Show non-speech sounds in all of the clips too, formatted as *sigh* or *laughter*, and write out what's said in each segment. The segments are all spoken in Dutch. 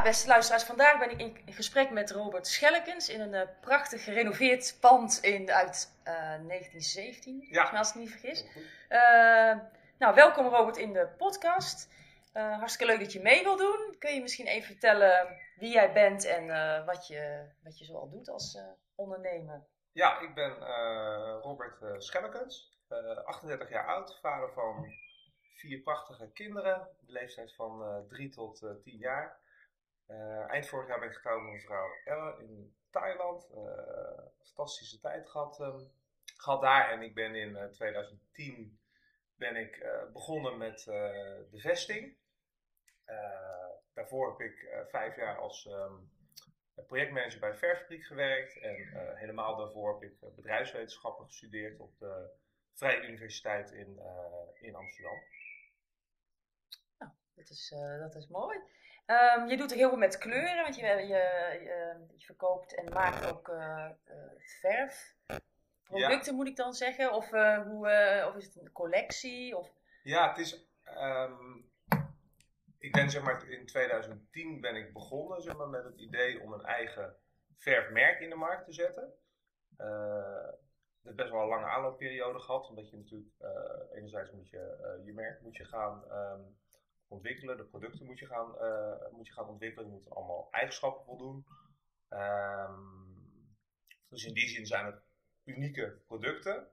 Ja, beste luisteraars, vandaag ben ik in gesprek met Robert Schellekens in een uh, prachtig gerenoveerd pand in, uit uh, 1917, ja. als ik me niet vergis. Uh, nou, welkom Robert in de podcast. hartstikke leuk dat je mee wil doen. Kun je misschien even vertellen wie jij bent en wat, je, wat je zoal doet als ondernemer? Ja, ik ben Robert Schellekens, 38 jaar oud, vader van vier prachtige kinderen, de leeftijd van 3 tot 10 jaar. Uh, eind vorig jaar ben ik getrouwd met mevrouw Elle in Thailand. Uh, fantastische tijd gehad, um, gehad daar. En ik ben in uh, 2010 ben ik begonnen met de vesting. daarvoor heb ik vijf jaar als um, projectmanager bij Verfabriek gewerkt. En helemaal daarvoor heb ik bedrijfswetenschappen gestudeerd op de Vrije Universiteit in, in Amsterdam. Nou, dat is, dat is mooi. Um, je doet er heel veel met kleuren, want je, je, je, je verkoopt en maakt ook uh, verf. Producten moet ik dan zeggen? Of, uh, hoe, of is het een collectie? Of... Ja, het is. Um, ik ben zeg maar in 2010 ben ik begonnen zeg maar, met het idee om een eigen verfmerk in de markt te zetten. Het heeft best wel een lange aanloopperiode gehad, omdat je natuurlijk enerzijds moet je je merk moet je gaan um, ontwikkelen. De producten moet je gaan, uh, moet je gaan ontwikkelen. Die moeten allemaal eigenschappen voldoen. Um, dus in die zin zijn het unieke producten.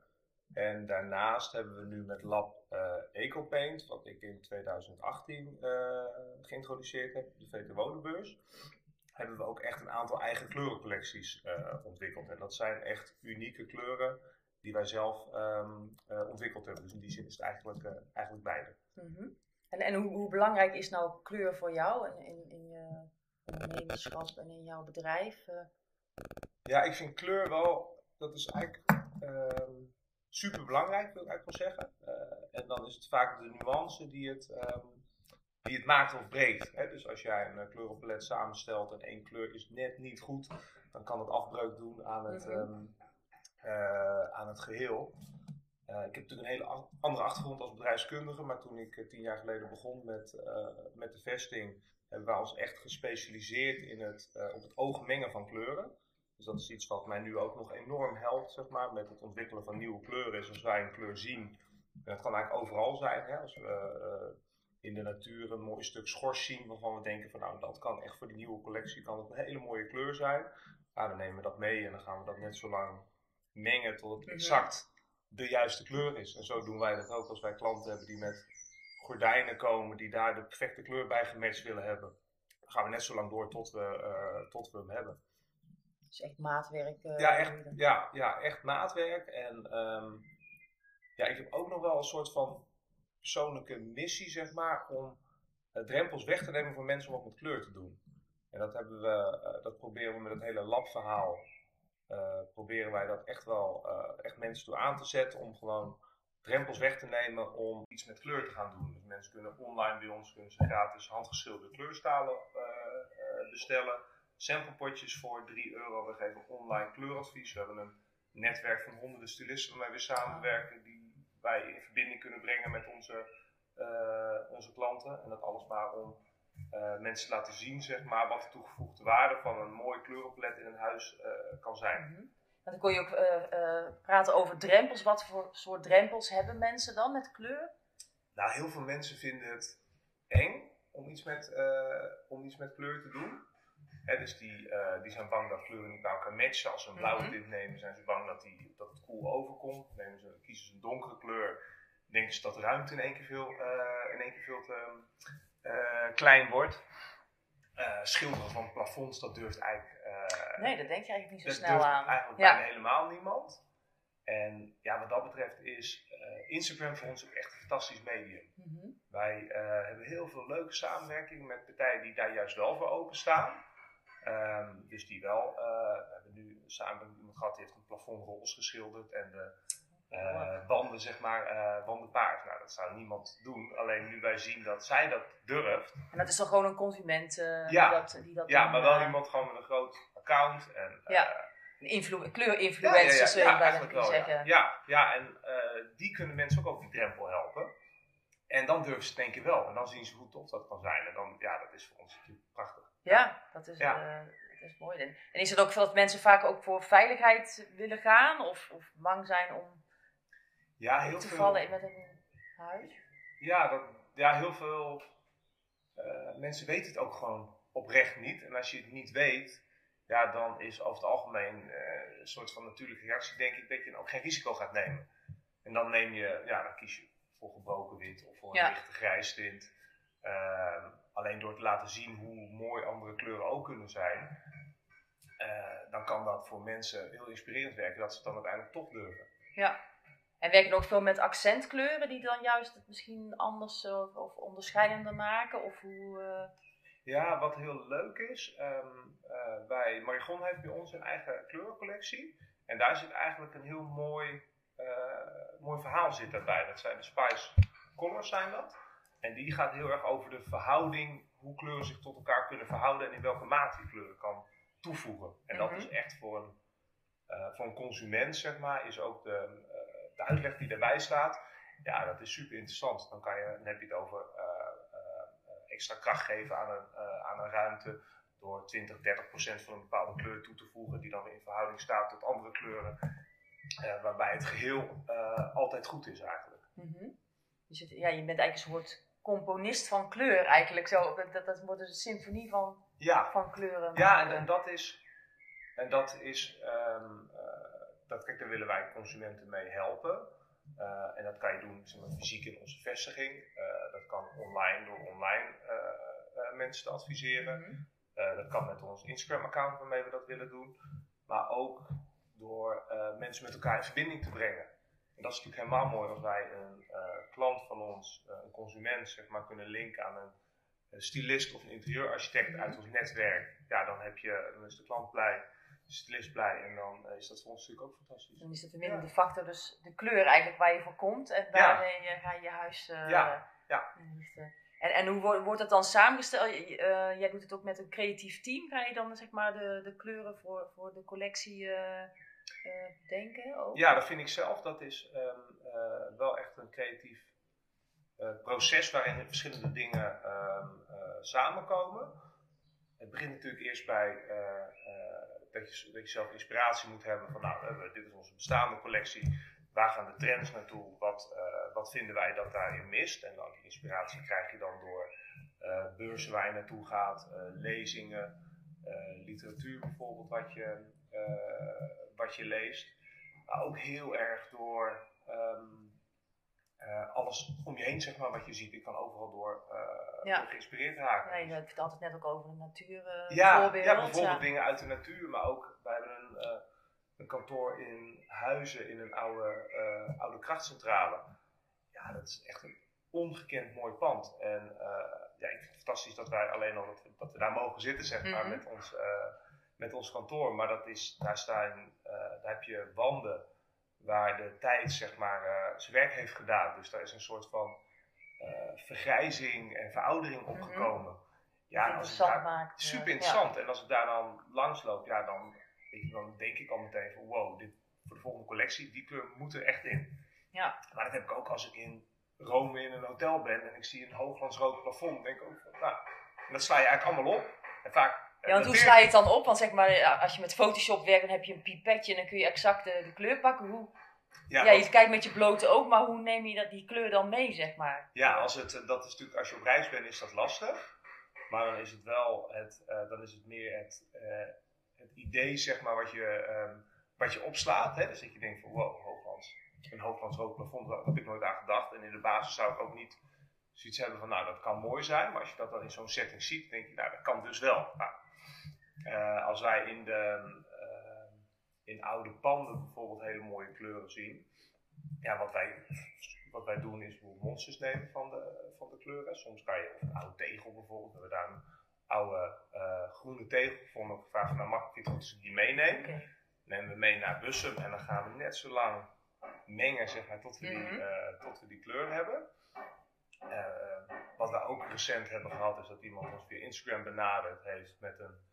En daarnaast hebben we nu met Lab uh, EcoPaint, wat ik in 2018 uh, eh, geïntroduceerd heb de VT Wonenbeurs, hebben we ook echt een aantal eigen kleurencollecties ontwikkeld. En dat zijn echt unieke kleuren die wij zelf um, ontwikkeld hebben. Dus in die zin is het eigenlijk, eigenlijk beide. -hmm. En, en hoe, hoe, belangrijk is nou kleur voor jou in, in, in je ondernemerschap en in jouw bedrijf? Eh? Ja, ik vind kleur wel, dat is eigenlijk uh, super belangrijk, wil ik eigenlijk wel zeggen. Uh, en dan is het vaak de nuance die het, um, die het maakt of breekt. Hè? Dus als jij een kleurenpalet samenstelt en één kleur is net niet goed, dan kan het afbreuk doen aan het, um, uh, aan het geheel. Uh, ik heb natuurlijk een hele andere achtergrond als bedrijfskundige, maar toen ik uh, tien jaar geleden begon met, uh, met de vesting, hebben we ons echt gespecialiseerd in het, op het oog mengen van kleuren. Dus dat is iets wat mij nu ook nog enorm helpt, zeg maar, met het ontwikkelen van nieuwe kleuren. Is als wij een kleur zien, en dat kan eigenlijk overal zijn, hè, als we in de natuur een mooi stuk schors zien waarvan we denken van nou dat kan echt voor die nieuwe collectie kan het een hele mooie kleur zijn. Nou, dan nemen we dat mee en dan gaan we dat net zo lang mengen tot het mhm. exact de juiste kleur is. En zo doen wij dat ook als wij klanten hebben die met gordijnen komen, die daar de perfecte kleur bij gematcht willen hebben. Dan gaan we net zo lang door tot we, uh, tot we hem hebben. Dus echt maatwerk. Uh, ja, echt, ja, ja, echt maatwerk. En um, ja, ik heb ook nog wel een soort van persoonlijke missie, zeg maar, om uh, drempels weg te nemen voor mensen om wat met kleur te doen. En dat, hebben we, dat proberen we met het hele labverhaal proberen wij dat echt wel uh, echt mensen toe aan te zetten om gewoon drempels weg te nemen om iets met kleur te gaan doen. Dus mensen kunnen online bij ons kunnen ze gratis handgeschilderde kleurstalen uh, bestellen. Samplepotjes voor 3 euro. We geven online kleuradvies. We hebben een netwerk van honderden stylisten waarmee we samenwerken die wij in verbinding kunnen brengen met onze, onze klanten. En dat alles maar om uh, mensen laten zien zeg maar, wat de toegevoegde waarde van een mooi kleurenpalet in een huis uh, kan zijn. Mm -hmm. Dan kon je ook uh, praten over drempels. Wat voor soort drempels hebben mensen dan met kleur? Nou, heel veel mensen vinden het eng om iets met, om iets met kleur te doen. Dus die, die zijn bang dat kleuren niet bij elkaar matchen. Als ze een blauwe mm tint nemen, zijn ze bang dat, die, dat het cool overkomt. Nemen ze, kiezen ze een donkere kleur, denken ze dat ruimte in één keer veel, in één keer veel te, klein wordt. Uh, schilderen van plafonds, dat durft eigenlijk. Uh, nee, dat denk je eigenlijk niet zo snel aan. Eigenlijk ja. bijna helemaal niemand. En ja, wat dat betreft is Instagram voor ons ook echt een fantastisch medium. Mm -hmm. Wij hebben heel veel leuke samenwerking met partijen die daar juist wel voor openstaan. Um, dus die wel, we hebben nu samen iemand gehad die heeft een plafondrolls geschilderd en de uh, banden, zeg maar, uh, bandenpaard. Nou, dat zou niemand doen. Alleen nu wij zien dat zij dat durft. En dat is toch gewoon een consument uh, ja. die dat, die dat Ja, maar wel iemand gewoon met een groot account. En, ja. Een influ kleurinfluencers, ja, ja, ja, zeggen. Ja, ja en die kunnen mensen ook over die drempel helpen. En dan durven ze het denk ik wel. En dan zien ze hoe tof dat kan zijn. En dan, ja, dat is voor ons natuurlijk prachtig. Ja, dat is, dat is mooi. En is het ook veel dat mensen vaak ook voor veiligheid willen gaan of, of bang zijn om ja, heel te vallen in met een huis? Ja, dat, ja heel veel mensen weten het ook gewoon oprecht niet. En als je het niet weet, ja, dan is over het algemeen uh, een soort van natuurlijke reactie, denk ik, dat je dan ook geen risico gaat nemen. En dan neem je, ja, dan kies je voor gebroken wit of voor een lichte grijs tint. Ehm, alleen door te laten zien hoe mooi andere kleuren ook kunnen zijn, uh, dan kan dat voor mensen heel inspirerend werken dat ze het dan uiteindelijk toch durven. Ja. En werken ook veel met accentkleuren die dan juist het misschien anders of, of onderscheidender maken? Of hoe, uh... Ja, wat heel leuk is, um, uh, bij Marigon heeft bij ons een eigen kleurencollectie. En daar zit eigenlijk een heel mooi, uh, mooi verhaal zit daarbij. Dat zijn de Spice Colors zijn dat. En die gaat heel erg over de verhouding, hoe kleuren zich tot elkaar kunnen verhouden en in welke mate je kleuren kan toevoegen. En dat mhm. is echt voor een, uh, voor een consument, zeg maar, is ook de, de uitleg die daarbij staat. Ja, dat is super interessant. Dan, kan je, dan heb je het over extra kracht geven aan een, uh, aan een ruimte door 20, 30 procent van een bepaalde kleur toe te voegen, die dan weer in verhouding staat tot andere kleuren, uh, waarbij het geheel uh, altijd goed is eigenlijk. Mm -hmm. dus het, ja, je bent eigenlijk een soort componist van kleur eigenlijk, zo. Dat, dat wordt dus een symfonie van, ja. van kleuren. Ja, en, en, dat is, en dat is, um, dat, kijk, daar willen wij consumenten mee helpen. Uh, en dat kan je doen zeg maar, fysiek in onze vestiging. Uh, dat kan online door online uh, mensen te adviseren. Mm -hmm. dat kan met ons Instagram-account waarmee we dat willen doen. Maar ook door mensen met elkaar in verbinding te brengen. En dat is natuurlijk helemaal mooi als wij een klant van ons, een consument, zeg maar, kunnen linken aan een, een stylist of een interieurarchitect uit mhm. ons netwerk. Ja, dan, heb je, dan is de klant blij stylist blij. En dan eh, is dat voor ons natuurlijk ook fantastisch. Dan is het de de factor, dus de kleur eigenlijk waar je voor komt. En daarmee ja. ga je je huis... Uh, ja, ja. En, en hoe wordt dat dan samengesteld? Uh, jij doet het ook met een creatief team. Ga je dan zeg maar de, de kleuren voor, voor de collectie uh, denken? Ook? Ja, dat vind ik zelf. Dat is um, wel echt een creatief proces waarin verschillende dingen um, samenkomen. Het begint natuurlijk eerst bij dat je, dat je zelf inspiratie moet hebben van nou, dit is onze bestaande collectie, waar gaan de trends naartoe, wat, uh, wat vinden wij dat daarin mist. En dan die inspiratie krijg je dan door uh, beurzen waar je naartoe gaat, uh, lezingen, literatuur bijvoorbeeld wat je, wat je leest. Maar ook heel erg door um, uh, alles om je heen, zeg maar, wat je ziet. Ik kan overal door, uh, ja. geïnspireerd raken. Nee, je hebt het altijd net ook over de natuur. Uh, ja, ja, bijvoorbeeld dingen uit de natuur, maar ook, wij hebben een, een kantoor in Huizen in een oude, oude krachtcentrale. Ja, dat is echt een ongekend mooi pand. En ja, ik vind het fantastisch dat wij alleen al dat, we, dat we daar mogen zitten, zeg maar, mm -hmm. met, ons, met ons kantoor. Maar dat is, daar, staan, daar heb je wanden waar de tijd zeg maar uh, zijn werk heeft gedaan. Dus daar is een soort van uh, vergrijzing en veroudering mhm. opgekomen. Mm -hmm. Ja, als daar, maakt, super interessant. Ja. En als ik daar dan langs loop, ja, dan, dan denk ik al meteen van wow, dit, voor de volgende collectie, die kleur moet er echt in. Ja. Maar dat heb ik ook als ik in Rome in een hotel ben en ik zie een hooglandsrood plafond. denk ik ook van, nou, en dat sla je eigenlijk allemaal op. En vaak ja, want hoe sla je het dan op? Want zeg maar, als je met Photoshop werkt, dan heb je een pipetje en dan kun je exact de, de kleur pakken. Hoe, ja, ja je kijkt met je blote oog, maar hoe neem je dat, die kleur dan mee, zeg maar? Ja, als het, eh, dat is natuurlijk, als je op reis bent, is dat lastig. Maar dan is het wel het, uh, dan is het meer het, uh, het idee, zeg maar, wat je, um, wat je opslaat. Hè? Dus dat je denkt van, wow, hooglands. Een hooglands rood plafond, daar heb ik nooit aan gedacht. En in de basis zou ik ook niet zoiets hebben van, nou, dat kan mooi zijn. Maar als je dat dan in zo'n setting ziet, denk je, nou, dat kan dus wel. Nou, uh, als wij in, de, uh, in oude panden bijvoorbeeld hele mooie kleuren zien. Ja, wat wij, wat wij doen is monsters nemen van de, van de kleuren. Soms kan je, of een oude tegel bijvoorbeeld, we hebben daar een oude uh, groene tegel gevonden. Ik gevraagd, nou mag ik dit goed die meeneem? Okay. Nemen we mee naar Bussum en dan gaan we net zo lang mengen zeg maar, tot, we die, -hmm. tot we die kleur hebben. Wat we ook recent hebben gehad is dat iemand ons via Instagram benaderd heeft met een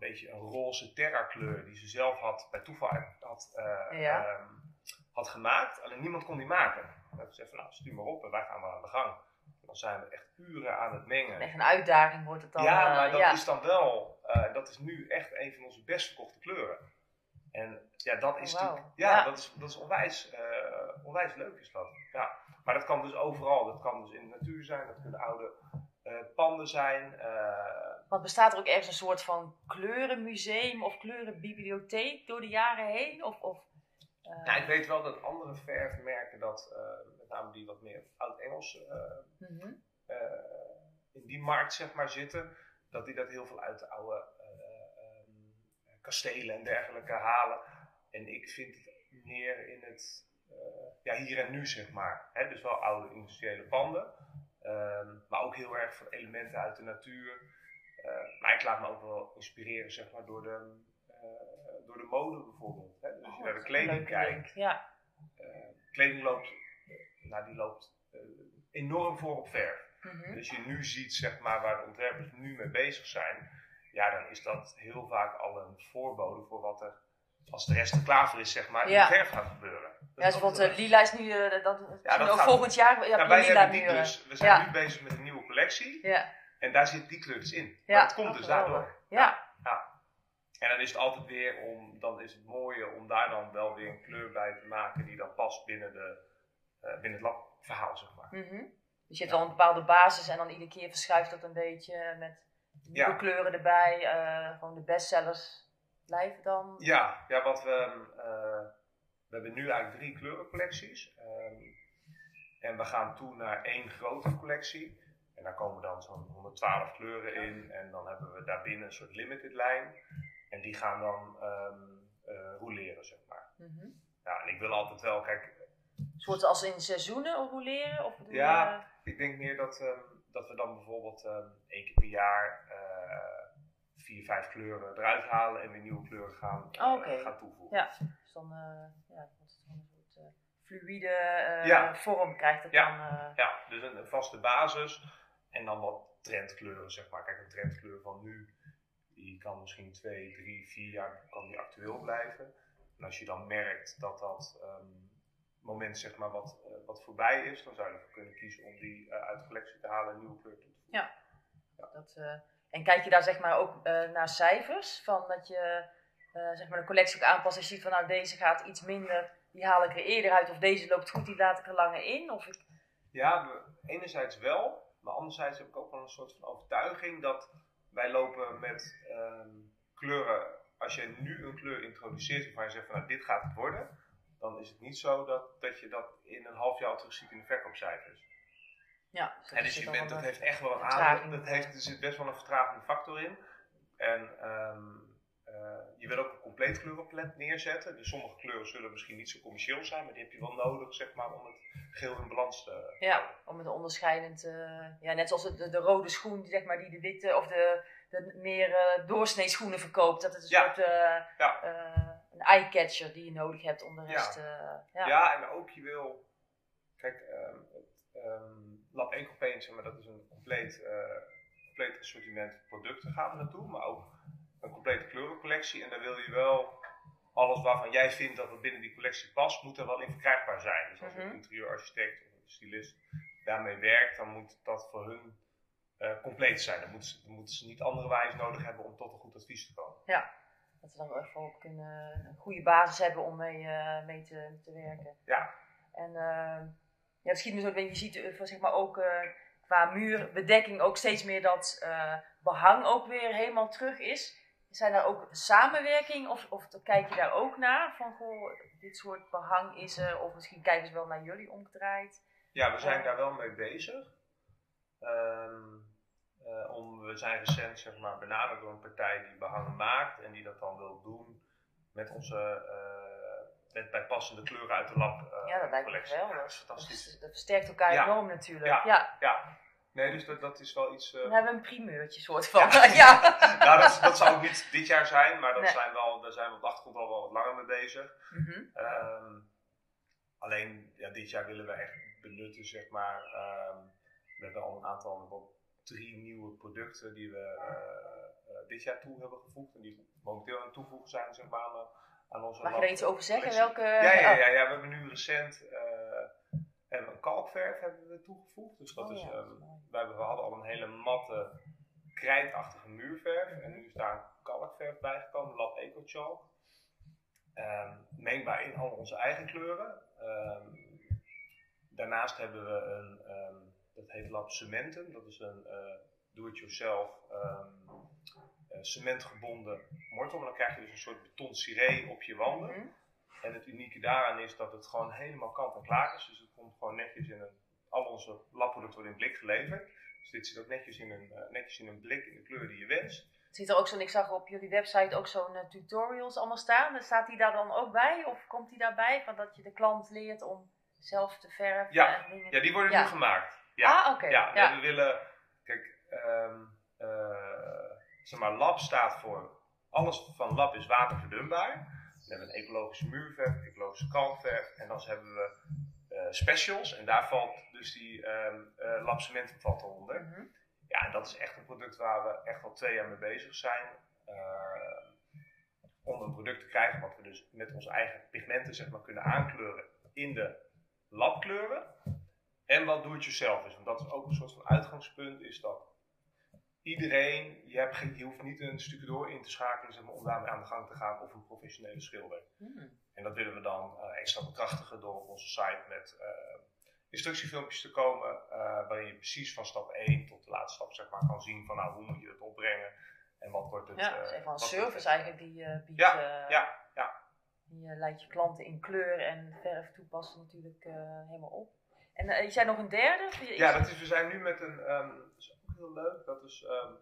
een beetje een roze terra kleur die ze zelf had bij toeval had, ja. um, had gemaakt. Alleen niemand kon die maken. We hebben gezegd van nou stuur maar op en wij gaan maar aan de gang. Dan zijn we echt uren aan het mengen. Echt een uitdaging wordt het dan. Ja, maar dat is dan wel, dat is nu echt een van onze best verkochte kleuren. En ja, dat is, oh, ja, Dat is, dat is onwijs, onwijs leuk is dat. Ja. Maar dat kan dus overal. Dat kan dus in de natuur zijn, dat kunnen oude uh, panden zijn. Uh, Want bestaat er ook ergens een soort van kleurenmuseum of kleurenbibliotheek door de jaren heen? Of, of, uh... nou, ik weet wel dat andere verfmerken, dat, met name die wat meer oud-Engels mhm. in die markt zeg maar, zitten, dat die dat heel veel uit de oude kastelen en dergelijke halen. En ik vind het meer in het ja, hier en nu, zeg maar. Hè? Dus wel oude industriële panden. Ehm, maar ook heel erg van elementen uit de natuur. Uh, maar ik laat me ook wel inspireren zeg maar, door, de, uh, door de mode bijvoorbeeld. Hè? Dus als je oh, naar de kleding kijkt. Ja. Uh, kleding loopt, nou, die loopt enorm voor op verf. Mm Dus je nu ziet zeg maar, waar de ontwerpers nu mee bezig zijn. Ja, dan is dat heel vaak al een voorbode voor wat er, als de rest er klaar voor is, zeg maar, in de verf gaat gebeuren. Ja, dus bijvoorbeeld lila is nu, uh, dat, ja, volgend jaar ja, wij lila die dus, we zijn nu bezig met een nieuwe collectie. Ja. En daar zit die kleur dus in. Ja. het komt dus daardoor. Ja. ja. En dan is het altijd weer om, dan is het mooie om daar dan wel weer een kleur bij te maken die dan past binnen, de, uh, binnen het labverhaal, zeg maar. Mm -hmm. Dus je hebt wel een bepaalde basis en dan iedere keer verschuift dat een beetje met nieuwe kleuren erbij. Uh, gewoon de bestsellers blijven dan. Ja, ja wat we we hebben nu eigenlijk drie kleurencollecties. Um, en we gaan toe naar één grote collectie. En daar komen dan zo'n 112 kleuren in. En dan hebben we daarbinnen een soort limited lijn. En die gaan dan um, uh, roleren, zeg maar. Mm Ja, en ik wil altijd wel, kijk... Soort als in seizoenen roleren? Of ja, ik denk meer dat, um, dat we dan bijvoorbeeld één keer per jaar vier, vijf kleuren eruit halen en weer nieuwe kleuren gaan, oh, uh, gaan toevoegen. Ja dan uh, ja, een soort uh, fluïde uh, vorm krijgt het ja. dan. ja, dus een, vaste basis en dan wat trendkleuren, zeg maar. Kijk, een trendkleur van nu, die kan misschien twee, drie, vier jaar kan die actueel blijven. En als je dan merkt dat dat um, moment zeg maar wat, wat voorbij is, dan zou je ervoor kunnen kiezen om die uit de collectie te halen en een nieuwe kleur toe te voegen. Ja. ja. Dat, en kijk je daar zeg maar ook naar cijfers? Van dat je uh, zeg maar de collectie ook aanpassen. Als je ziet van nou deze gaat iets minder, die haal ik er eerder uit. Of deze loopt goed, die laat ik er langer in. Of ik... Ja, enerzijds wel. Maar anderzijds heb ik ook wel een soort van overtuiging dat wij lopen met ehm, kleuren. Als je nu een kleur introduceert waarvan je zegt van nou dit gaat het worden. Dan is het niet zo dat, dat je dat in een half jaar terug ziet in de verkoopcijfers. Ja, en dus je bent, dat heeft echt wel een aandacht. Dat heeft, er zit best wel een vertragende factor in. En um, uh, je wil ook een compleet kleurenpalet neerzetten. Dus sommige kleuren zullen misschien niet zo commercieel zijn, maar die heb je wel nodig zeg maar, om het geheel in balans te Ja, om het onderscheidend, uh, ja, net zoals de, de, rode schoen zeg maar, die de witte of de, de meer uh, doorsnee schoenen verkoopt. Dat het een soort ja. een eye-catcher die je nodig hebt om de rest... Ja, ja. ja en ook je wil... Kijk, um, het um, Lab Enkel Paint, zeg maar, dat is een compleet, compleet assortiment producten gaan we naartoe, maar ook een complete kleurencollectie. En dan wil je wel alles waarvan jij vindt dat het binnen die collectie past, moet er wel in verkrijgbaar zijn. Dus als een mhm. interieurarchitect of een stylist daarmee werkt, dan moet dat voor hun uh, compleet zijn. Dan moeten, ze, dan moeten ze niet andere wijze nodig hebben om tot een goed advies te komen. Ja, dat we dan wel even op kunnen, een goede basis hebben om mee, uh, mee te, te, werken. Ja. En uh, ja, misschien ook, je ziet zeg maar ook qua muurbedekking ook steeds meer dat behang ook weer helemaal terug is. Zijn er ook samenwerking of, of kijk je daar ook naar? Van goh, dit soort behang is er, of misschien kijken ze wel naar jullie omgedraaid? Ja, we zijn daar wel mee bezig. Um, uh, om, we zijn recent zeg maar, benaderd door een partij die behangen maakt en die dat dan wil doen met onze uh, met bijpassende kleuren uit de lab uh, Ja, dat lijkt me wel. Dat is fantastisch. Dat, versterkt elkaar enorm natuurlijk. Ja, ja. ja. Nee, dus dat, dat is wel iets. Uh... We hebben een primeurtje soort van. *laughs* Ja. ja. nou, dat, dat zou ook niet dit jaar zijn, maar dat zijn wel, daar zijn we op de achtergrond al wel wat langer mee bezig. Mm um, alleen ja, dit jaar willen we echt benutten, zeg maar. Um, we hebben al een aantal, wel drie nieuwe producten die we uh, dit jaar toe hebben gevoegd en die momenteel aan het toevoegen zijn, zeg maar. Aan, onze Mag je er iets over zeggen? Welke... Ja, ja, ja, ja, we hebben nu recent kalkverf hebben we toegevoegd. Dus dat oh is, ehm, we, hebben, we hadden al een hele matte krijtachtige muurverf. En nu is daar kalkverf bijgekomen, Lab Eco Chalk. Um, mengbaar in al onze eigen kleuren. Um, daarnaast hebben we een, dat heet Lab Cementen. Dat is een uh, do-it-yourself cementgebonden mortel. Maar dan krijg je dus een soort beton ciree op je wanden. Mhm. En het unieke daaraan is dat het gewoon helemaal kant en klaar is. Dus het komt gewoon netjes in een. Al onze labproducten worden in blik geleverd. Dus dit zit ook netjes in een, uh, netjes in een blik in de kleur die je wenst. Ziet er ook zo'n, ik zag op jullie website ook zo'n uh, tutorials allemaal staan. Staat die daar dan ook bij? Of komt die daarbij? Van dat je de klant leert om zelf te verven? Ja, en dingen ja die worden nu gemaakt. Ja. Ah, oké. Ja, ja. we willen. Kijk, um, uh, zeg maar, lab staat voor. Alles van lab is waterverdunbaar. We hebben een ecologische muurverf, ecologische kalkverf. En dan hebben we uh, specials. En daar valt dus die um, uh, lab cement valt onder. Mhm. Ja, en dat is echt een product waar we echt al twee jaar mee bezig zijn. Uh, om een product te krijgen wat we dus met onze eigen pigmenten zeg maar, kunnen aankleuren in de labkleuren. En wat doe het jezelf is. Want dat is ook een soort van uitgangspunt. Is dat iedereen, je, hebt geen, je hoeft niet een stukje door in te schakelen zeg maar, om daarmee aan de gang te gaan of een professionele schilder. Hmm. En dat willen we dan uh, extra bekrachtigen door op onze site met uh, instructiefilmpjes te komen, uh, waarin je precies van stap 1 tot de laatste stap zeg maar, kan zien van nou, hoe moet je het opbrengen en wat wordt het. Ja, het is even een service eigenlijk die je biedt. Ja, ja, ja. Je leidt je klanten in kleur en verf toepassen natuurlijk helemaal op. En je zei nog een derde? Ja, dat is, we zijn nu met een, um, heel leuk. Dat is um,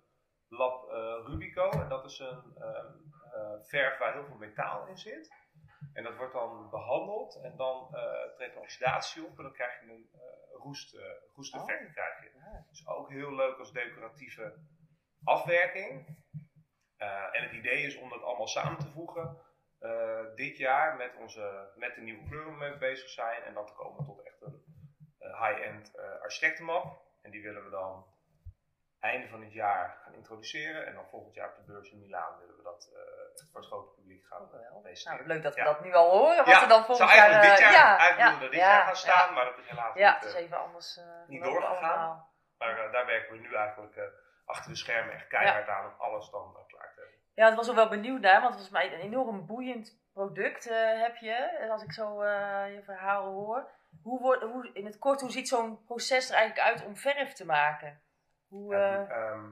Lab uh, Rubico. En dat is een um, uh, verf waar heel veel metaal in zit. En dat wordt dan behandeld en dan uh, treedt oxidatie op en dan krijg je een roest, roesteffect. Oh. Krijg je. Dus ook heel leuk als decoratieve afwerking. en het idee is om dat allemaal samen te voegen. dit jaar met, onze, met de nieuwe kleuren mee bezig zijn en dan te komen tot echt een high-end architectenmap. En die willen we dan einde van het jaar gaan introduceren. En dan volgend jaar op de beurs in Milaan willen we dat uh, voor het grote publiek gaan presenteren. Nou, leuk dat we dat nu al horen. Wat er dan volgend jaar... Eigenlijk dit jaar, ja, eigenlijk we dit jaar gaan staan, maar dat is helaas ja, niet, het is even anders, niet doorgegaan. Maar daar werken we nu eigenlijk achter de schermen echt keihard aan om alles dan klaar te hebben. Ja, het was ook wel benieuwd naar, want het was mij een enorm boeiend product heb je, als ik zo je verhaal hoor. Hoe, wordt, hoe, in het kort, hoe ziet zo'n proces er eigenlijk uit om verf te maken? Hoe, uh...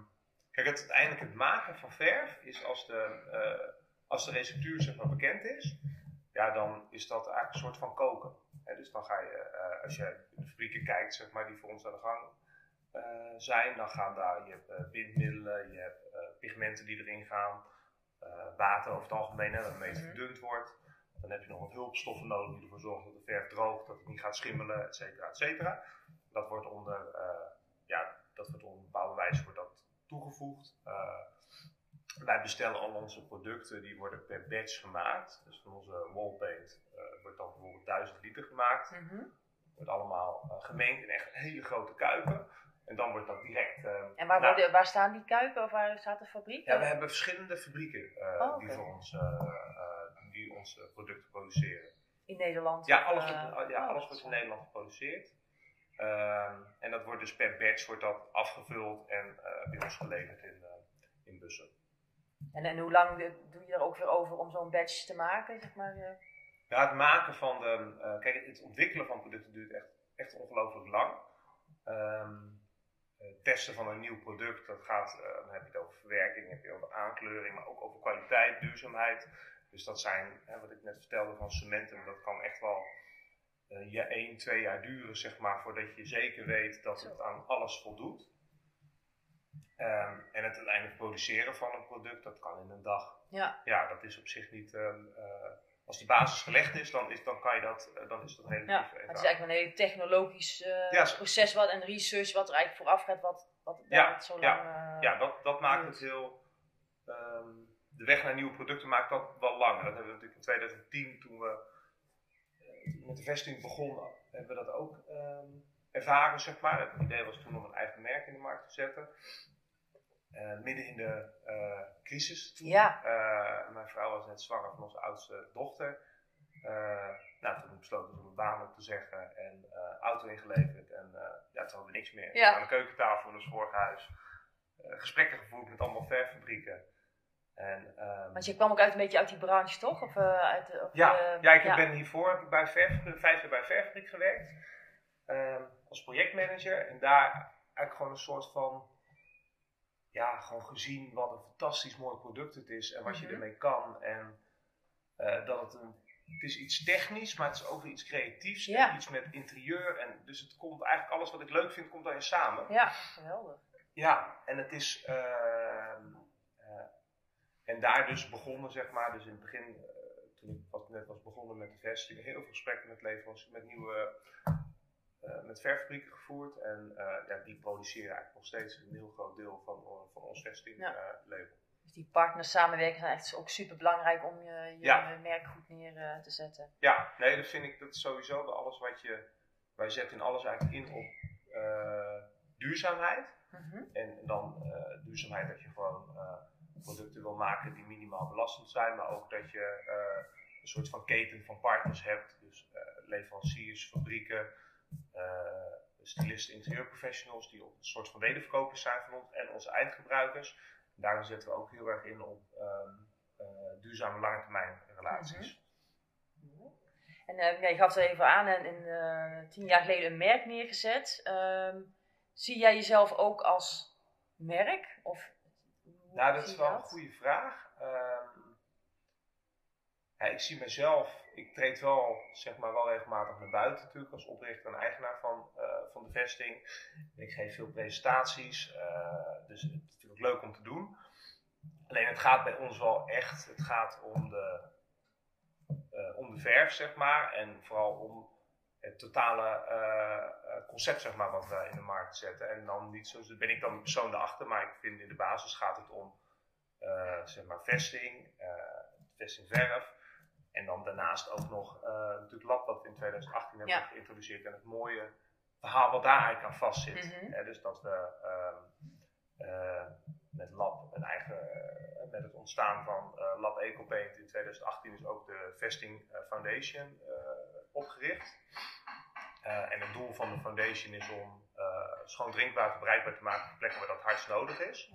kijk, het, uiteindelijk het maken van verf is als de, uh, als de receptuur zeg maar, bekend is, ja, dan is dat eigenlijk een soort van koken. dus dan ga je, uh, als je de fabrieken kijkt, zeg maar, die voor ons aan de gang zijn, dan gaan daar, je hebt bindmiddelen, je hebt pigmenten die erin gaan, water over het algemeen, hè, waarmee het mhm. verdund wordt. Dan heb je nog wat hulpstoffen nodig die ervoor zorgen dat de verf droogt, dat het niet gaat schimmelen, et cetera, et cetera. Dat wordt onder, ja, dat wordt op een bepaalde wijze wordt dat toegevoegd. Uh, wij bestellen al onze producten, die worden per batch gemaakt. Dus van onze wallpaint uh, wordt dan bijvoorbeeld 1000 liter gemaakt. Mm Wordt allemaal uh, gemengd in echt hele grote kuipen. En dan wordt dat direct. en waar, worden, waar staan die kuipen of waar staat de fabriek? Ja, we hebben verschillende fabrieken oh, die voor ons, die onze producten produceren. In Nederland? Ja, alles, wordt, ja, oh, alles wordt in Nederland geproduceerd. Ehm, en dat wordt dus per batch wordt dat afgevuld en uh, bij ons geleverd in, uh, in bussen. En, en hoe lang doe je er ook weer over om zo'n batch te maken? Zeg maar, uh... Ja, het maken van de. kijk, het ontwikkelen van producten duurt echt, echt ongelooflijk lang. Um, testen van een nieuw product, dat gaat, dan heb je het over verwerking, heb je over aankleuring, maar ook over kwaliteit, duurzaamheid. Dus dat zijn, wat ik net vertelde van cementen, dat kan echt wel uh, ja, één, twee jaar duren, zeg maar, voordat je zeker weet dat het aan alles voldoet. Um, en het uiteindelijk produceren van een product, dat kan in een dag. Ja, ja dat is op zich niet. Um, uh, als die basis gelegd is, dan, is, dan kan je dat, uh, dan is dat relatief ja, Het is eigenlijk een heel technologisch ja, proces wat, en research wat er eigenlijk vooraf gaat, wat, wat, ja, zo lang. Ja, ja dat, dat maakt het heel. Um, de weg naar nieuwe producten maakt dat wel lang. Dat hebben we natuurlijk in 2010 toen we met de vesting begon, hebben we dat ook ehm, ervaren, zeg maar. Het idee was toen om een eigen merk in de markt te zetten. Uh, midden in de uh, crisis toen. Ja. Uh, mijn vrouw was net zwanger van onze oudste dochter. nou, toen besloten we om een baan op te zeggen en auto ingeleverd en ja, toen hadden we niks meer. Ja. Aan de keukentafel in ons vorige huis. gesprekken gevoerd met allemaal verfabrieken. En, um, Want je kwam ook uit een beetje uit die branche, toch? Of, uit, of, ja, ja, ik ben hiervoor heb ik bij vijf jaar bij Verfabriek gewerkt. Ehm, als projectmanager. En daar eigenlijk gewoon een soort van ja, gewoon gezien wat een fantastisch mooi product het is en wat je mhm. ermee kan. En uh, dat het een, het is iets technisch, maar het is ook weer iets creatiefs. En iets met interieur. En dus het komt eigenlijk alles wat ik leuk vind, komt daarin samen. Ja, geweldig. Ja, en het is. Uh, en daar dus begonnen, zeg maar. Dus in het begin, uh, toen ik was, net was begonnen met de vesting, heel veel gesprekken met leveranciers, met nieuwe uh, met verfabrieken gevoerd. En uh, ja, die produceren eigenlijk nog steeds een heel groot deel van, van ons vestinglabel. Ja. Dus die partners samenwerken zijn echt ook super belangrijk om je, je merk goed neer te zetten. Ja, nee, dat vind ik dat sowieso alles wat je. Wij zetten in alles eigenlijk in op duurzaamheid. Mhm. En dan duurzaamheid dat je gewoon producten wil maken die minimaal belastend zijn, maar ook dat je een soort van keten van partners hebt. Dus leveranciers, fabrieken, uh, stylisten, interieurprofessionals die op een soort van wederverkopers zijn van ons en onze eindgebruikers. daarom zetten we ook heel erg in op uh, duurzame lange termijn relaties. Mhm. En je gaf het even aan en in, tien jaar geleden een merk neergezet. Ehm, zie jij jezelf ook als merk? Of, nou, dat is wel een goede vraag. Um, ja, ik zie mezelf ik treed wel, zeg maar, wel regelmatig naar buiten natuurlijk als oprichter en eigenaar van, uh, van de vesting. Ik geef veel presentaties, uh, dus het is natuurlijk leuk om te doen. Alleen het gaat bij ons wel echt, het gaat om de, uh, om de verf, zeg maar, en vooral om het totale concept, zeg maar, wat we in de markt zetten. En dan niet zo, ben ik dan de persoon erachter, maar ik vind in de basis gaat het om, zeg maar, vesting, vesting verf. En dan daarnaast ook nog uh, natuurlijk Lab, wat we in 2018 hebben geïntroduceerd. En het mooie verhaal wat daar eigenlijk aan vast zit. Mhm. dus dat we uh, met Lab een eigen, uh, met het ontstaan van Lab EcoPaint in 2018 is ook de Vesting Foundation opgericht. en het doel van de foundation is om schoon drinkwater bereikbaar te maken op plekken waar dat hardst nodig is.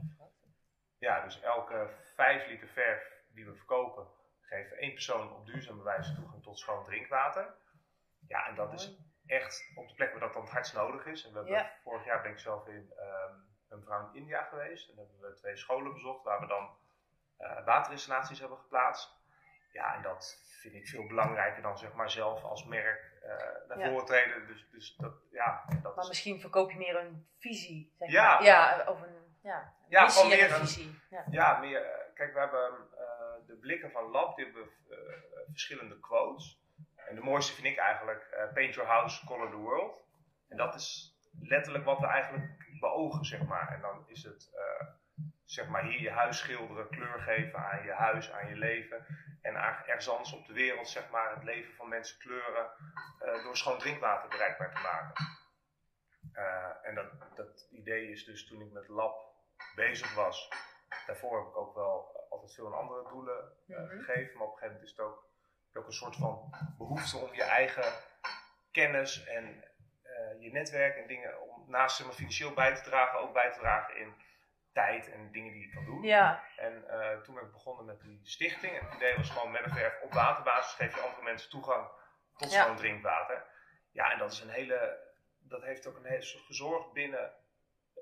Ja, dus elke 5 liter verf die we verkopen, geven één persoon op duurzame wijze toegang tot schoon drinkwater. Ja, en dat is echt op de plek waar dat dan het hardst nodig is. En we hebben, vorig jaar ben ik zelf in um, een vrouw in India geweest. En hebben we twee scholen bezocht waar we dan uh, waterinstallaties hebben geplaatst. Ja, en dat vind ik veel belangrijker dan zeg maar zelf als merk uh, naar ja. voren treden. Dus, dus dat, ja, dat maar misschien verkoop je meer een visie. Zeg ja, maar. ja, of een ja, ja, missie meer een visie. Ja, ja meer, uh, kijk, we hebben de blikken van Lab, die hebben verschillende quotes. En de mooiste vind ik eigenlijk Paint Your House, Color the World. En dat is letterlijk wat we eigenlijk beogen, zeg maar. En dan is het, uh, zeg maar, hier je huis schilderen, kleur geven aan je huis, aan je leven. En ergens anders op de wereld, zeg maar, het leven van mensen kleuren door schoon drinkwater bereikbaar te maken. en dat, dat idee is dus toen ik met Lab bezig was. Daarvoor heb ik ook wel altijd veel aan andere doelen uh, gegeven. Maar op een gegeven moment is het ook, ook een soort van behoefte om je eigen kennis en je netwerk en dingen, om naast zeg maar, financieel bij te dragen, ook bij te dragen in tijd en dingen die je kan doen. Ja. En uh, toen ben ik begonnen met die stichting. En het idee was gewoon met een verf op waterbasis geef je andere mensen toegang tot schoon drinkwater. Ja, en dat is een hele, dat heeft ook een hele gezorgd binnen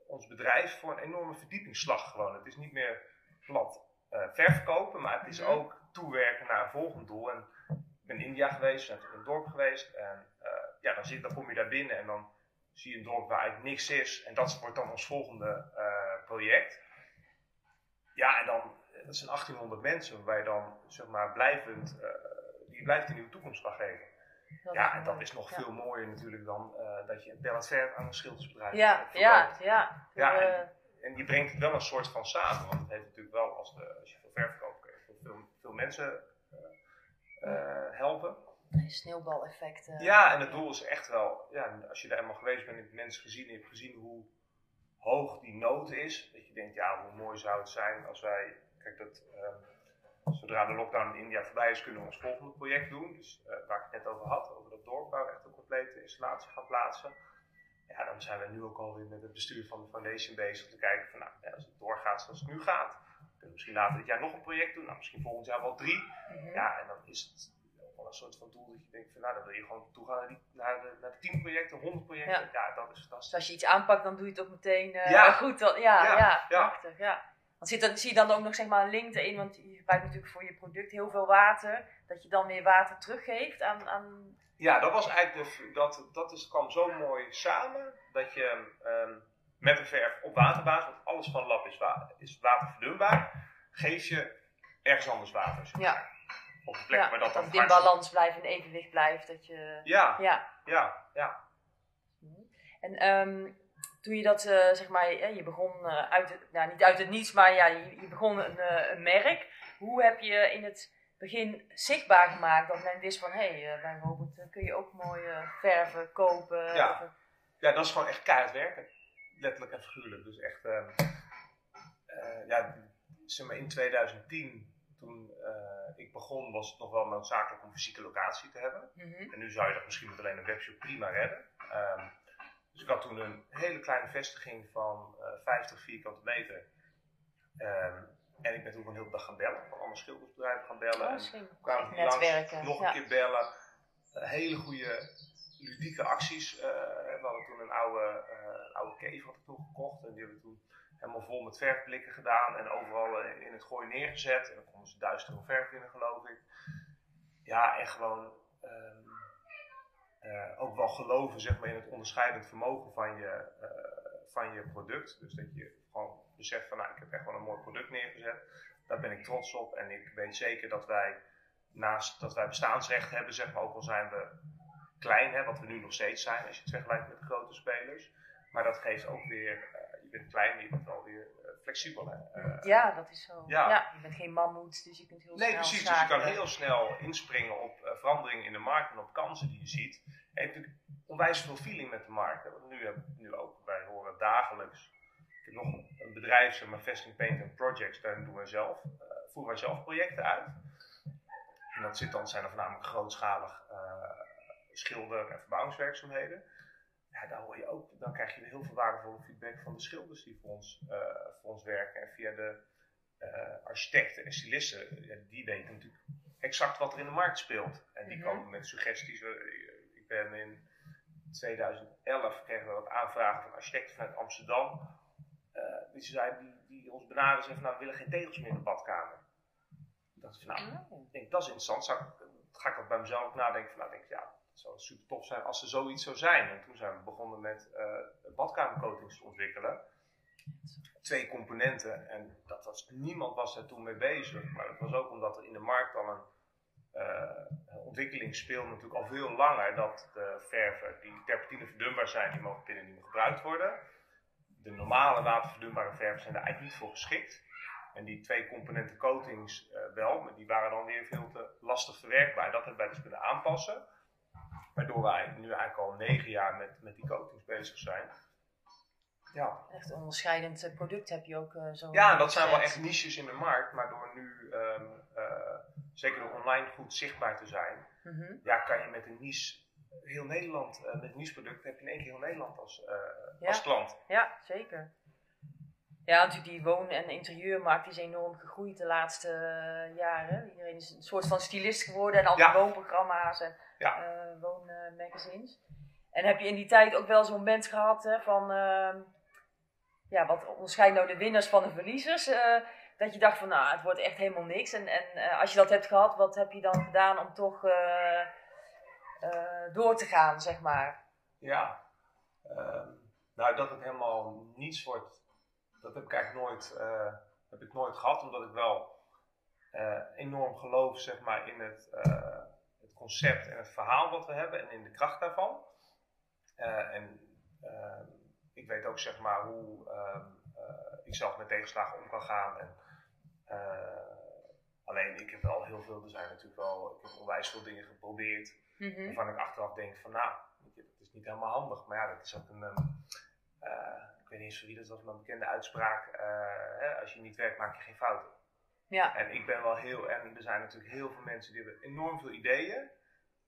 ons bedrijf voor een enorme verdiepingsslag gewoon. Het is niet meer plat uh, verkopen, maar het is mhm. ook toewerken naar een volgend doel. En ik ben in India geweest, ben in het dorp geweest. En uh, ja, dan, zie, dan kom je daar binnen en dan zie je een dorp waar eigenlijk niks is. En dat wordt dan ons volgende uh, project. Ja, en dan, dat zijn 1800 mensen waar je dan, zeg maar, blijvend, die blijft een nieuwe toekomst kan geven. ja, en dat is nog veel mooier natuurlijk dan dat je een pallet verf aan een schildersbedrijf Ja, ja, ja. ja en, en die brengt het wel een soort van samen. Want het heeft natuurlijk wel, als, de, als je veel verf je veel, veel mensen helpen. Sneeuwbaleffect. Uh, ja, en het doel is echt wel, ja, als je daar helemaal geweest bent, heb mensen gezien, je hebt gezien hoe hoog die nood is. Dat je denkt, ja, hoe mooi zou het zijn als wij, kijk, dat, uh, zodra de lockdown in India voorbij is, kunnen we ons volgende project doen. Dus waar ik het net over had, over dat dorp waar we echt ook complete installatie gaan plaatsen. Ja, dan zijn we nu ook alweer met het bestuur van de foundation bezig om te kijken van, nou, als het doorgaat zoals het nu gaat, kunnen we misschien later dit jaar nog een project doen. Nou, misschien volgend jaar wel drie. Mhm. Ja, en dan is het een soort van doel dat je denkt van, nou, dan wil je gewoon toegaan naar, die, naar, de, naar de tien projecten, honderd projecten. Ja. dat is fantastisch. Dus als je iets aanpakt, dan doe je het ook meteen uh, ja. goed. Dan, ja, ja, ja, prachtig, ja. Want zit dan, zie je dan ook nog zeg maar een link in, want je gebruikt natuurlijk voor je product heel veel water, dat je dan weer water teruggeeft aan... aan... Ja, dat was eigenlijk de, dat, dat is, kwam zo mooi samen, dat je um, met een verf op waterbasis, want alles van lab is, wa is waterverdunbaar, geef je ergens anders water. Ja. Op een plek waar dat, dat in balans blijft, in evenwicht blijft. Dat je... Ja, ja, ja. ja. En um, toen je dat, uh, zeg maar, je begon uh, uit het, nou niet uit het niets, maar ja, je, je begon een, uh, een, merk. Hoe heb je in het begin zichtbaar gemaakt dat men wist van, hé, hey, bij Robert kun je ook mooie verven kopen? Ja. ja, dat is gewoon echt keihard werken. Letterlijk en figuurlijk. Dus echt, ehm, ja, zeg maar in 2010, toen ik begon, was het nog wel noodzakelijk om een fysieke locatie te hebben. Mm -hmm. En nu zou je dat misschien met alleen een webshop prima redden. Um, dus ik had toen een hele kleine vestiging van uh, eh, 50 vierkante meter. Ehm, en ik ben toen een hele dag gaan bellen, van allemaal schildersbedrijven gaan bellen. Oh, en kwamen netwerken. nog een keer bellen. Uh, hele goede ludieke acties. Uh, we hadden toen een oude, uh, oude cave had ik toen gekocht. En die hebben we toen helemaal vol met verfblikken gedaan. En overal in het gooi neergezet. En dan konden ze duizend euro verf in, geloof ik. Ja, en gewoon... Um, uh, ook wel geloven zeg maar, in het onderscheidend vermogen van je, uh, van je product. Dus dat je gewoon beseft van nou, ik heb echt wel een mooi product neergezet. Daar ben ik trots op en ik weet zeker dat wij naast dat wij bestaansrecht hebben, zeg maar, ook al zijn we klein, hè, wat we nu nog steeds zijn als je het vergelijkt met de grote spelers. Maar dat geeft ook weer, je bent klein, je bent wel weer flexibel. Hè? ja, dat is zo. Ja. je bent geen mammoet, dus je kunt heel nee, snel Nee, precies. Dus je kan heel snel inspringen op uh, veranderingen in de markt en op kansen die je ziet. Je hebt natuurlijk onwijs veel feeling met de markt. Want nu, nu ook, wij horen dagelijks. Ik heb nog een bedrijf, zeg maar Vesting Paint and Projects, daar doen wij zelf, uh, voeren wij zelf projecten uit. En dat zit dan, zijn er voornamelijk grootschalig uh, schilder- en verbouwingswerkzaamheden ja, daar hoor je ook, dan krijg je heel veel waardevolle feedback van de schilders die voor ons, uh, voor ons werken. En via de uh, architecten en stylisten, ja, die weten natuurlijk exact wat er in de markt speelt. En die mm -hmm. komen met suggesties. Ik ben in 2011 kregen we wat aanvragen van architecten vanuit Amsterdam. Uh, die, zei, die, die ons benaderen van nou, we willen geen tegels meer in de badkamer. Ik dacht nou, oh. denk, dat is interessant. Zou ik, ga ik dat bij mezelf nadenken van nou, denk ik, ja, het zou super tof zijn als er zoiets zou zijn. En toen zijn we begonnen met uh, badkamercoatings te ontwikkelen. Twee componenten. En dat was, niemand was daar toen mee bezig. Maar dat was ook omdat er in de markt al een uh, ontwikkeling speelde natuurlijk al veel langer. Dat de verven die terpentine verdunbaar zijn, die mogen binnen niet meer gebruikt worden. De normale waterverdunbare verven zijn daar eigenlijk niet voor geschikt. En die twee componenten coatings uh, wel, maar die waren dan weer veel te lastig verwerkbaar. Dat hebben wij dus kunnen aanpassen. Waardoor wij nu eigenlijk al negen jaar met, met die coatings bezig zijn. Ja. Echt een onderscheidend eh, product heb je ook uh, zo. Ja, dat zijn wel echt niches in de markt. Maar door nu, um, uh, zeker door online goed zichtbaar te zijn, mm -hmm. ja, kan je met een niche heel Nederland, uh, met een niche product heb je in één keer heel Nederland als, ja. als klant. Ja, zeker. Ja, natuurlijk die woon- en interieurmarkt is enorm gegroeid de laatste jaren. Iedereen is een soort van stylist geworden en al die ja. woonprogramma's en ja. uh, woonmagazines. en heb je in die tijd ook wel zo'n moment gehad hè, van, uh, ja, wat onderscheidt nou de winnaars van de verliezers? Uh, dat je dacht van, nou, het wordt echt helemaal niks. En, en als je dat hebt gehad, wat heb je dan gedaan om toch door te gaan, zeg maar? Ja, ehm, nou dat het helemaal niets wordt, dat heb ik eigenlijk nooit, heb ik nooit gehad, omdat ik wel enorm geloof, zeg maar, in het concept en het verhaal wat we hebben en in de kracht daarvan. Uh, en uh, ik weet ook zeg maar hoe uh, ik zelf met tegenslagen om kan gaan. En, alleen ik heb wel heel veel, er zijn natuurlijk wel, ik heb onwijs veel dingen geprobeerd. Mm -hmm. Waarvan ik achteraf denk van nou, dat is niet helemaal handig. Maar ja, dat is ook een, ik weet niet eens voor wie dat was, maar een bekende uitspraak. Hè, als je niet werkt maak je geen fouten. Ja. En ik ben wel heel, en er zijn natuurlijk heel veel mensen die hebben enorm veel ideeën,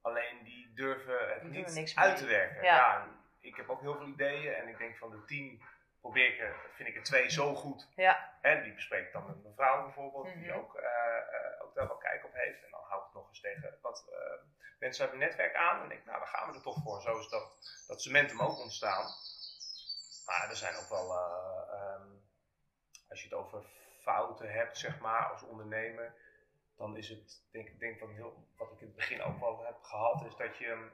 alleen die durven het niet uit te werken. Ja. ik heb ook heel veel ideeën en ik denk van de tien probeer ik er, vind ik er twee zo goed. Ja. En die bespreek ik dan met mijn vrouw bijvoorbeeld, die mhm. ook, uh, uh, ook daar wel kijk op heeft. En dan hou ik het nog eens tegen wat uh, mensen uit mijn netwerk aan. En denk nou, dan gaan we er toch voor. Zo is dat, dat cementum ook ontstaan. Maar er zijn ook wel, um, als je het over fouten hebt, zeg maar, als ondernemer, dan is het, denk ik, denk wat, heel, wat ik in het begin ook wel heb gehad, is dat je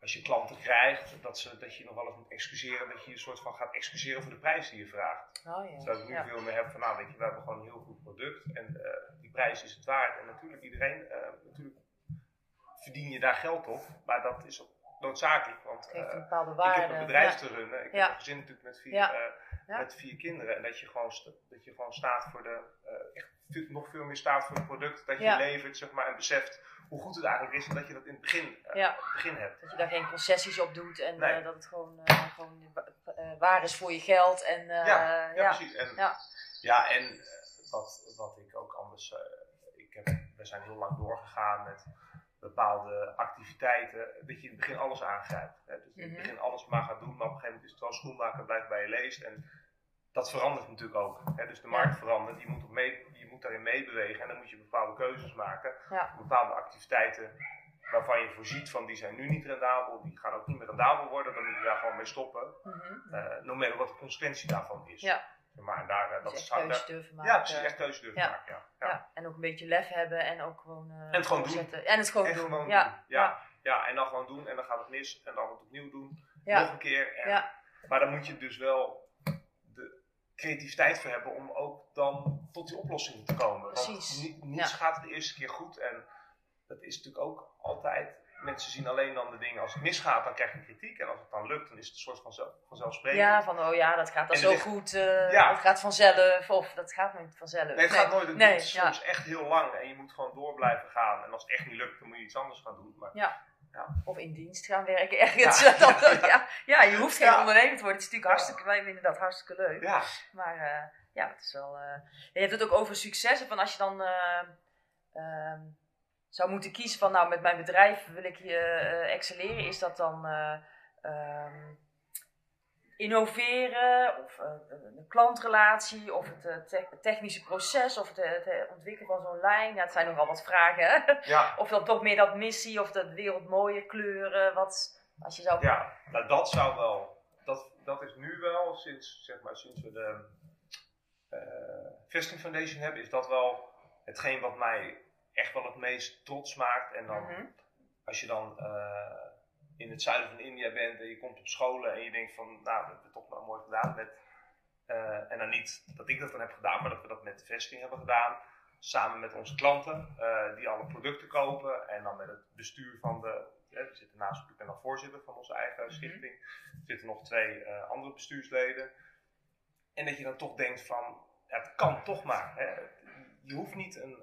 als je klanten krijgt, dat, ze, dat je nog wel eens moet excuseren, dat je een soort van gaat excuseren voor de prijs die je vraagt. Oh, ja. Zodat ik nu veel meer heb van, nou weet je, we hebben gewoon een heel goed product en uh, die prijs is het waard. En natuurlijk, iedereen, natuurlijk verdien je daar geld op, maar dat is ook noodzakelijk. Want uh, ik heb een bedrijf te runnen, ik heb een gezin natuurlijk met vier, met vier kinderen. En dat je gewoon, dat je gewoon staat voor de, echt nog veel meer staat voor het product dat je levert, zeg maar, en beseft hoe goed het eigenlijk is en dat je dat in het begin, uh, begin hebt. Dat je daar geen concessies op doet en uh, dat het gewoon, gewoon waar is voor je geld. En, ja, ja, ja, precies. En, ja. ja, en wat, wat ik ook anders. ik heb, we zijn heel lang doorgegaan met bepaalde activiteiten, dat je in het begin alles aangrijpt. Hè? Dus in het mhm. begin alles maar gaat doen, maar op een gegeven moment is het wel schoenmaker, blijft bij je leest. En dat verandert natuurlijk ook. Hè? Dus de markt verandert, je moet, op mee, je moet daarin meebewegen en dan moet je bepaalde keuzes maken. Bepaalde activiteiten waarvan je voorziet van die zijn nu niet rendabel, die gaan ook niet meer rendabel worden, dan moet je daar gewoon mee stoppen. Mm -hmm. wat de consequentie daarvan is. Ja. Maar daar, uh, dat dus echt keuze durven maken. Ja, precies, echt keuze durven ja. maken. Ja. Ja. en ook een beetje lef hebben en ook gewoon. Uh, en het gewoon doen. En het gewoon doen. ja. Ja. Ja. en dan gewoon doen en dan gaat het mis en dan het opnieuw doen. Nog een keer. En, ja. Maar dan moet je dus wel creativiteit voor hebben om ook dan tot die oplossingen te komen. Precies. Want niets gaat de eerste keer goed en dat is natuurlijk ook altijd. Mensen zien alleen dan de dingen als het misgaat, dan krijg je kritiek. En als het dan lukt, dan is het een soort van vanzelfsprekend. Ja, van oh ja, dat gaat dan zo goed. Uh, ja. Dat gaat vanzelf. Of dat gaat niet vanzelf. Nee, het gaat nooit. Het nee, soms echt heel lang. En je moet gewoon door blijven gaan. En als het echt niet lukt, dan moet je iets anders gaan doen. Maar ja. Of in dienst gaan werken *laughs* ergens. Ja, ja, ja. je hoeft geen ondernemer te worden. Het is natuurlijk hartstikke, wij vinden dat hartstikke leuk. Ja. Maar uh, ja, het is wel. Uh, je hebt het ook over successen. Van als je dan uh, zou moeten kiezen van, nou, met mijn bedrijf wil ik je excelleren, is dat dan. Um, innoveren, of uh, een klantrelatie, of het uh, technische proces, of het, het ontwikkelen van zo'n lijn. Ja, het zijn nogal wat vragen. Hè? Ja. *laughs* Of dan toch meer dat missie, of de wereld mooie kleuren. Wat, als je zou... Ja, nou dat zou wel. Dat, dat is nu wel, sinds, zeg maar, sinds we de uh, Vesting Foundation hebben, is dat wel hetgeen wat mij echt wel het meest trots maakt. En dan, mhm. als je dan in het zuiden van India bent en je komt op scholen en je denkt van, nou, dat hebben we toch maar mooi gedaan met, uh, en dan niet dat ik dat dan heb gedaan, maar dat we dat met de vesting hebben gedaan, samen met onze klanten, uh, die alle producten kopen en dan met het bestuur van de, uh, we zitten naast, ik ben dan voorzitter van onze eigen mhm. stichting, er zitten nog twee andere bestuursleden, en dat je dan toch denkt van, ja, het kan toch maar, hè. je hoeft niet een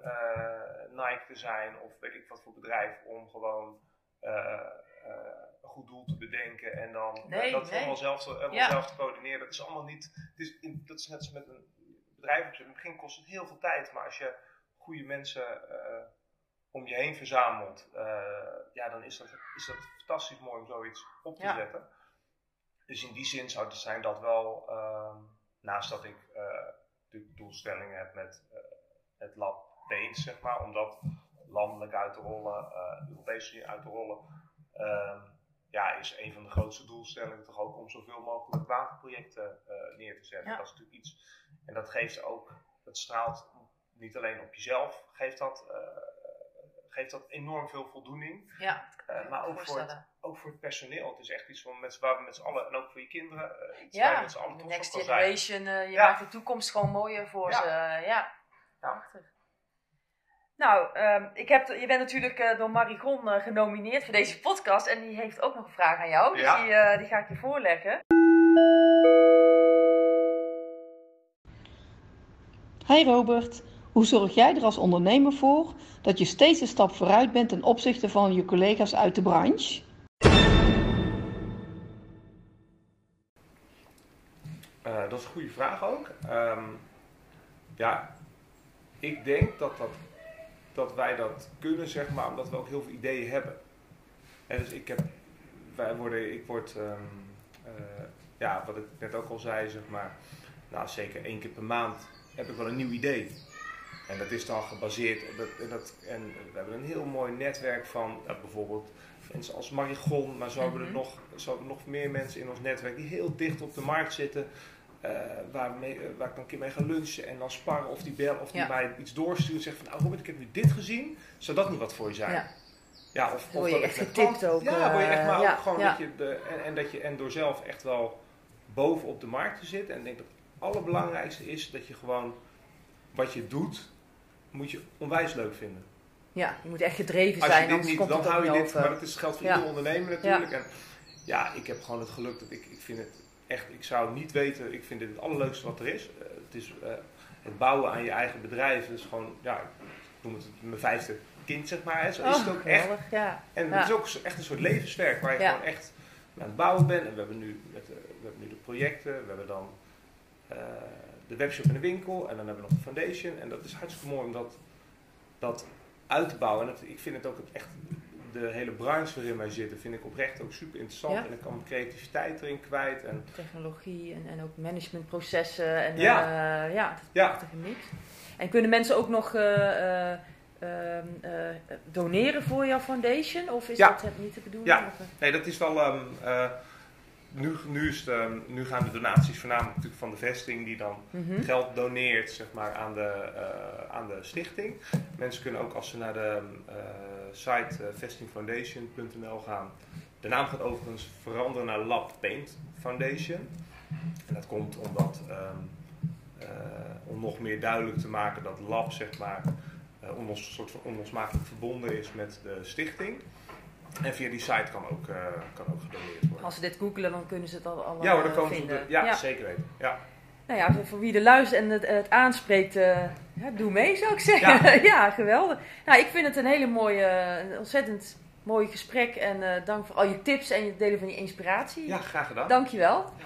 Nike te zijn of weet ik wat voor bedrijf om gewoon een goed doel te bedenken en dan nee, dat nee. allemaal zelf, te, ja. zelf te coördineren. Dat is allemaal niet. Het is in, dat is net als met een bedrijf. In het begin kost het heel veel tijd, maar als je goede mensen om je heen verzamelt, ja, dan is dat, is dat fantastisch mooi om zoiets op te ja. zetten. Dus in die zin zou het zijn dat wel, uh, naast dat ik de doelstellingen heb met het lab Deens, zeg maar, om dat landelijk uit te rollen, Europees uit te rollen Ehm, ja, is een van de grootste doelstellingen toch ook om zoveel mogelijk waterprojecten uh, neer te zetten. Dat is natuurlijk iets, en dat geeft ook, dat straalt niet alleen op jezelf, geeft dat, uh, geeft dat enorm veel voldoening. Ja, uh, maar ook voor, het, ook voor het personeel. Het is echt iets van met, waar we met z'n allen, en ook voor je kinderen, iets ja, met z'n allen Next Generation, je ja. maakt de toekomst gewoon mooier voor ja. ze. ja, ja. Nou, um, ik heb, je bent natuurlijk uh, door Marigon uh, genomineerd voor deze podcast. En die heeft ook nog een vraag aan jou. Dus ja. die, uh, die ga ik je voorleggen. Hi Robert, hoe zorg jij er als ondernemer voor dat je steeds een stap vooruit bent ten opzichte van je collega's uit de branche? dat is een goede vraag ook. Um, ja, ik denk dat dat dat wij dat kunnen, zeg maar, omdat we ook heel veel ideeën hebben. En dus ik heb, wij worden, ik word, ehm, eh, ja, wat ik net ook al zei, zeg maar, nou zeker één keer per maand heb ik wel een nieuw idee. En dat is dan gebaseerd, dat, dat, en we hebben een heel mooi netwerk van bijvoorbeeld mensen als Marigon, maar zo, hebben er nog, zo hebben nog meer mensen in ons netwerk die heel dicht op de markt zitten. Uh, waar, mee, waar ik dan een keer mee ga lunchen en dan sparren of die bellen of die mij iets doorsturen en zeggen van nou Robert, ik heb nu dit gezien, zou dat niet wat voor je zijn? Ja. Ja, of, of je echt getipt ook. Ja, word je echt maar ook gewoon dat je de, en, en, dat je en door zelf echt wel boven op de markt te zitten en ik denk dat het allerbelangrijkste is dat je gewoon wat je doet, moet je onwijs leuk vinden. Ja, je moet echt gedreven zijn. Als je dit niet, dan hou je dit. Maar dat is geld voor ieder ondernemer natuurlijk. En ja, ik heb gewoon het geluk dat ik, ik vind het echt, ik zou niet weten, ik vind dit het allerleukste wat er is. Uh, het is uh, het bouwen aan je eigen bedrijf, is gewoon, ja, ik noem het mijn vijfde kind, zeg maar. Hè. Zo is het oh, ook echt. Ja. En het is ook echt een soort levenswerk waar je gewoon echt aan het bouwen bent. En we hebben nu, met, uh, we hebben nu de projecten, we hebben dan de webshop en de winkel en dan hebben we nog de foundation. En dat is hartstikke mooi om dat, dat uit te bouwen. En ik vind het ook echt, de hele branche waarin wij zitten, vind ik oprecht ook super interessant. En ik kan mijn creativiteit erin kwijt. En Technologie en, en ook managementprocessen. En, ja. Uh, ja, dat is ja. prachtige mix. En kunnen mensen ook nog uh, uh, doneren voor jouw foundation? Of is dat niet te bedoelen? Ja, nee, dat is wel... Um, nu, nu, is de, nu gaan de donaties voornamelijk natuurlijk van de vesting die dan mhm. geld doneert zeg maar, aan, de, uh, aan de stichting. Mensen kunnen ook als ze naar de uh, site uh, vestingfoundation.nl gaan. De naam gaat overigens veranderen naar Lab Paint Foundation. En dat komt omdat um, om nog meer duidelijk te maken dat Lab zeg maar, onlos, soort van onlosmakelijk verbonden is met de stichting. En via die site kan ook, uh, kan ook gedoneerd worden. Als ze dit googelen, dan kunnen ze het al allemaal ja, hoor, dan komen vinden. ja, ja, zeker weten. Ja. Nou ja, voor wie er luistert en het, het aanspreekt, uh, ja, doe mee zou ik zeggen. Ja. *laughs* ja. geweldig. Nou, ik vind het een hele mooie, een ontzettend mooi gesprek. En uh, dank voor al je tips en het delen van je inspiratie. Ja, graag gedaan. Dankjewel. Ja.